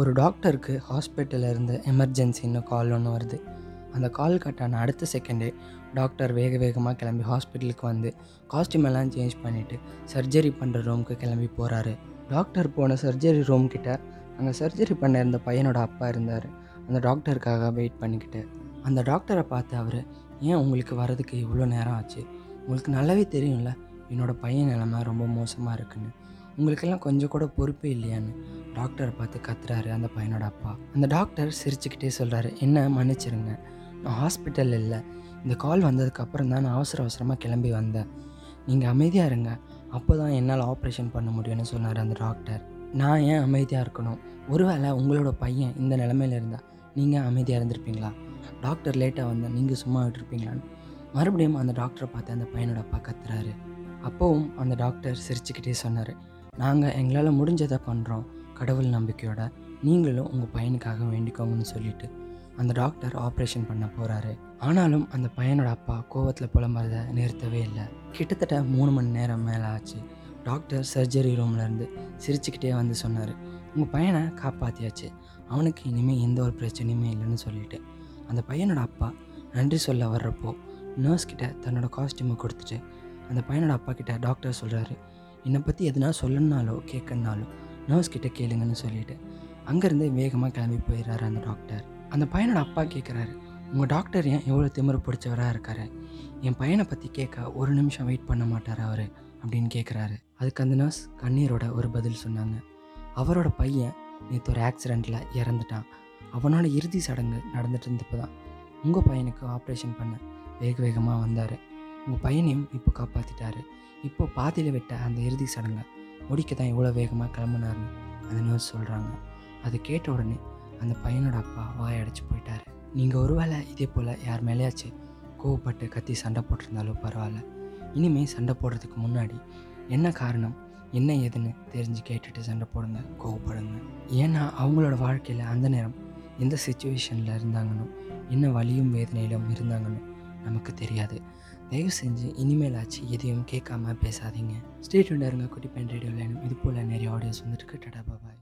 ஒரு டாக்டருக்கு ஹாஸ்பிட்டலில் இருந்து எமர்ஜென்சின்னு கால் ஒன்று வருது. அந்த கால் கட்டான அடுத்த செகண்டே டாக்டர் வேக வேகமாக கிளம்பி ஹாஸ்பிட்டலுக்கு வந்து காஸ்டியூம் எல்லாம் சேஞ்ச் பண்ணிவிட்டு சர்ஜரி பண்ணுற ரூமுக்கு கிளம்பி போகிறாரு டாக்டர் போன சர்ஜரி ரூம் கிட்ட அங்கே சர்ஜரி பண்ண இருந்த பையனோட அப்பா இருந்தார். அந்த டாக்டருக்காக வெயிட் பண்ணிக்கிட்டு. அந்த டாக்டரை பார்த்து அவர் ஏன் உங்களுக்கு வரதுக்கு இவ்வளோ நேரம் ஆச்சு? உங்களுக்கு நல்லாவே தெரியும்ல என்னோட பையன் நிலமை ரொம்ப மோசமாக இருக்குன்னு. உங்களுக்கெல்லாம் கொஞ்சம் கூட பொறுப்பே இல்லையான்னு டாக்டரை பார்த்து கத்துறாரு அந்த பையனோட அப்பா. அந்த டாக்டர் சிரிச்சுக்கிட்டே சொல்கிறாரு என்ன மன்னிச்சிருங்க நான் ஹாஸ்பிட்டல் இல்லை. இந்த கால் வந்ததுக்கப்புறம் தான் நான் அவசர அவசரமாக கிளம்பி வந்தேன். நீங்கள் அமைதியாக இருங்க அப்போ தான் என்னால் ஆப்ரேஷன் பண்ண முடியும்னு சொன்னார் அந்த டாக்டர் நான் ஏன் அமைதியாக இருக்கணும்? ஒருவேளை உங்களோட பையன் இந்த நிலமையில இருந்தால் நீங்கள் அமைதியாக இருந்திருப்பீங்களா? டாக்டர் லேட்டாக வந்தால் நீங்கள் சும்மா விட்டுருப்பீங்களான்னு மறுபடியும் அந்த டாக்டரை பார்த்து அந்த பையனோட அப்பா கத்துறாரு. அப்போவும் அந்த டாக்டர் சிரிச்சுக்கிட்டே சொன்னார் நாங்கள் எங்களால் முடிஞ்சதை பண்ணுறோம் கடவுள் நம்பிக்கையோட. நீங்களும் உங்கள் பையனுக்காக வேண்டிக்கோங்கன்னு சொல்லிட்டு அந்த டாக்டர் ஆப்ரேஷன் பண்ண போகிறாரு ஆனாலும் அந்த பையனோட அப்பா கோவத்தில் புலம்புறத நிறுத்தவே இல்லை. கிட்டத்தட்ட மூணு மணி நேரம் மேலே ஆச்சு. டாக்டர் சர்ஜரி ரூம்லேருந்து சிரிச்சுக்கிட்டே வந்து சொன்னார். உங்கள் பையனை காப்பாற்றியாச்சு அவனுக்கு இனிமேல் எந்த ஒரு பிரச்சனையுமே இல்லைன்னு சொல்லிட்டு. அந்த பையனோட அப்பா நன்றி சொல்ல வர்றப்போ நர்ஸ் கிட்ட தன்னோட காஸ்டியூமை கொடுத்துட்டு அந்த பையனோட அப்பா கிட்ட டாக்டர் சொல்கிறாரு என்னை பற்றி எதுனா சொல்லணுனாலோ கேட்கணுனாலோ நர்ஸ் கிட்டே கேளுங்கன்னு சொல்லிட்டு அங்கேருந்து வேகமாக கிளம்பி போயிடுறாரு அந்த டாக்டர் அந்த பையனோட அப்பா கேட்குறாரு உங்கள் டாக்டர் ஏன் எவ்வளோ திமிர பிடிச்சவராக இருக்காரு? என் பையனை பற்றி கேட்க ஒரு நிமிஷம் வெயிட் பண்ண மாட்டார் அவர்? அப்படின்னு கேட்குறாரு அதுக்கு அந்த நர்ஸ் கண்ணீரோட ஒரு பதில் சொன்னாங்க. அவரோட பையன் நேற்று ஒரு ஆக்சிடெண்ட்டில் இறந்துட்டான். அவனோட இறுதி சடங்கு நடந்துட்டு இருந்தப்போ தான் உங்கள் பையனுக்கு ஆப்ரேஷன் பண்ண வேக வேகமாக வந்தார். உங்கள் பையனையும் இப்போ காப்பாற்றிட்டாரு இப்போ பாதியில் விட்ட அந்த இறுதி சடங்கை. முடிக்க தான் இவ்வளோ வேகமாக கிளம்புனாருன்னு அந்த நர்ஸ் சொல்கிறாங்க அதை கேட்ட உடனே அந்த பையனோட அப்பா வாயடைச்சு போயிட்டாரு. நீங்கள் ஒருவேளை இதே போல் யார் மேலேயாச்சும் கோவப்பட்டு கத்தி சண்டை போட்டிருந்தாலும் பரவாயில்ல. இனிமேல் சண்டை போடுறதுக்கு முன்னாடி என்ன காரணம் என்ன ஏதுன்னு தெரிஞ்சு கேட்டுட்டு சண்டை போடுங்க கோவப்படுங்க. ஏன்னா அவங்களோட வாழ்க்கையில் அந்த நேரம் எந்த சுச்சுவேஷனில் இருந்தாங்கன்னு என்ன வலியும் வேதனையிலும் இருந்தாங்கன்னு நமக்கு தெரியாது. தயவு செஞ்சு இனிமேலாச்சு எதையும் கேட்காம பேசாதீங்க. ஸ்டேட் இருங்க. குட்டி பேன் ரேடியோவில் இது போல் நிறைய ஆடியோஸ் வந்துட்டு டடா பாபாய்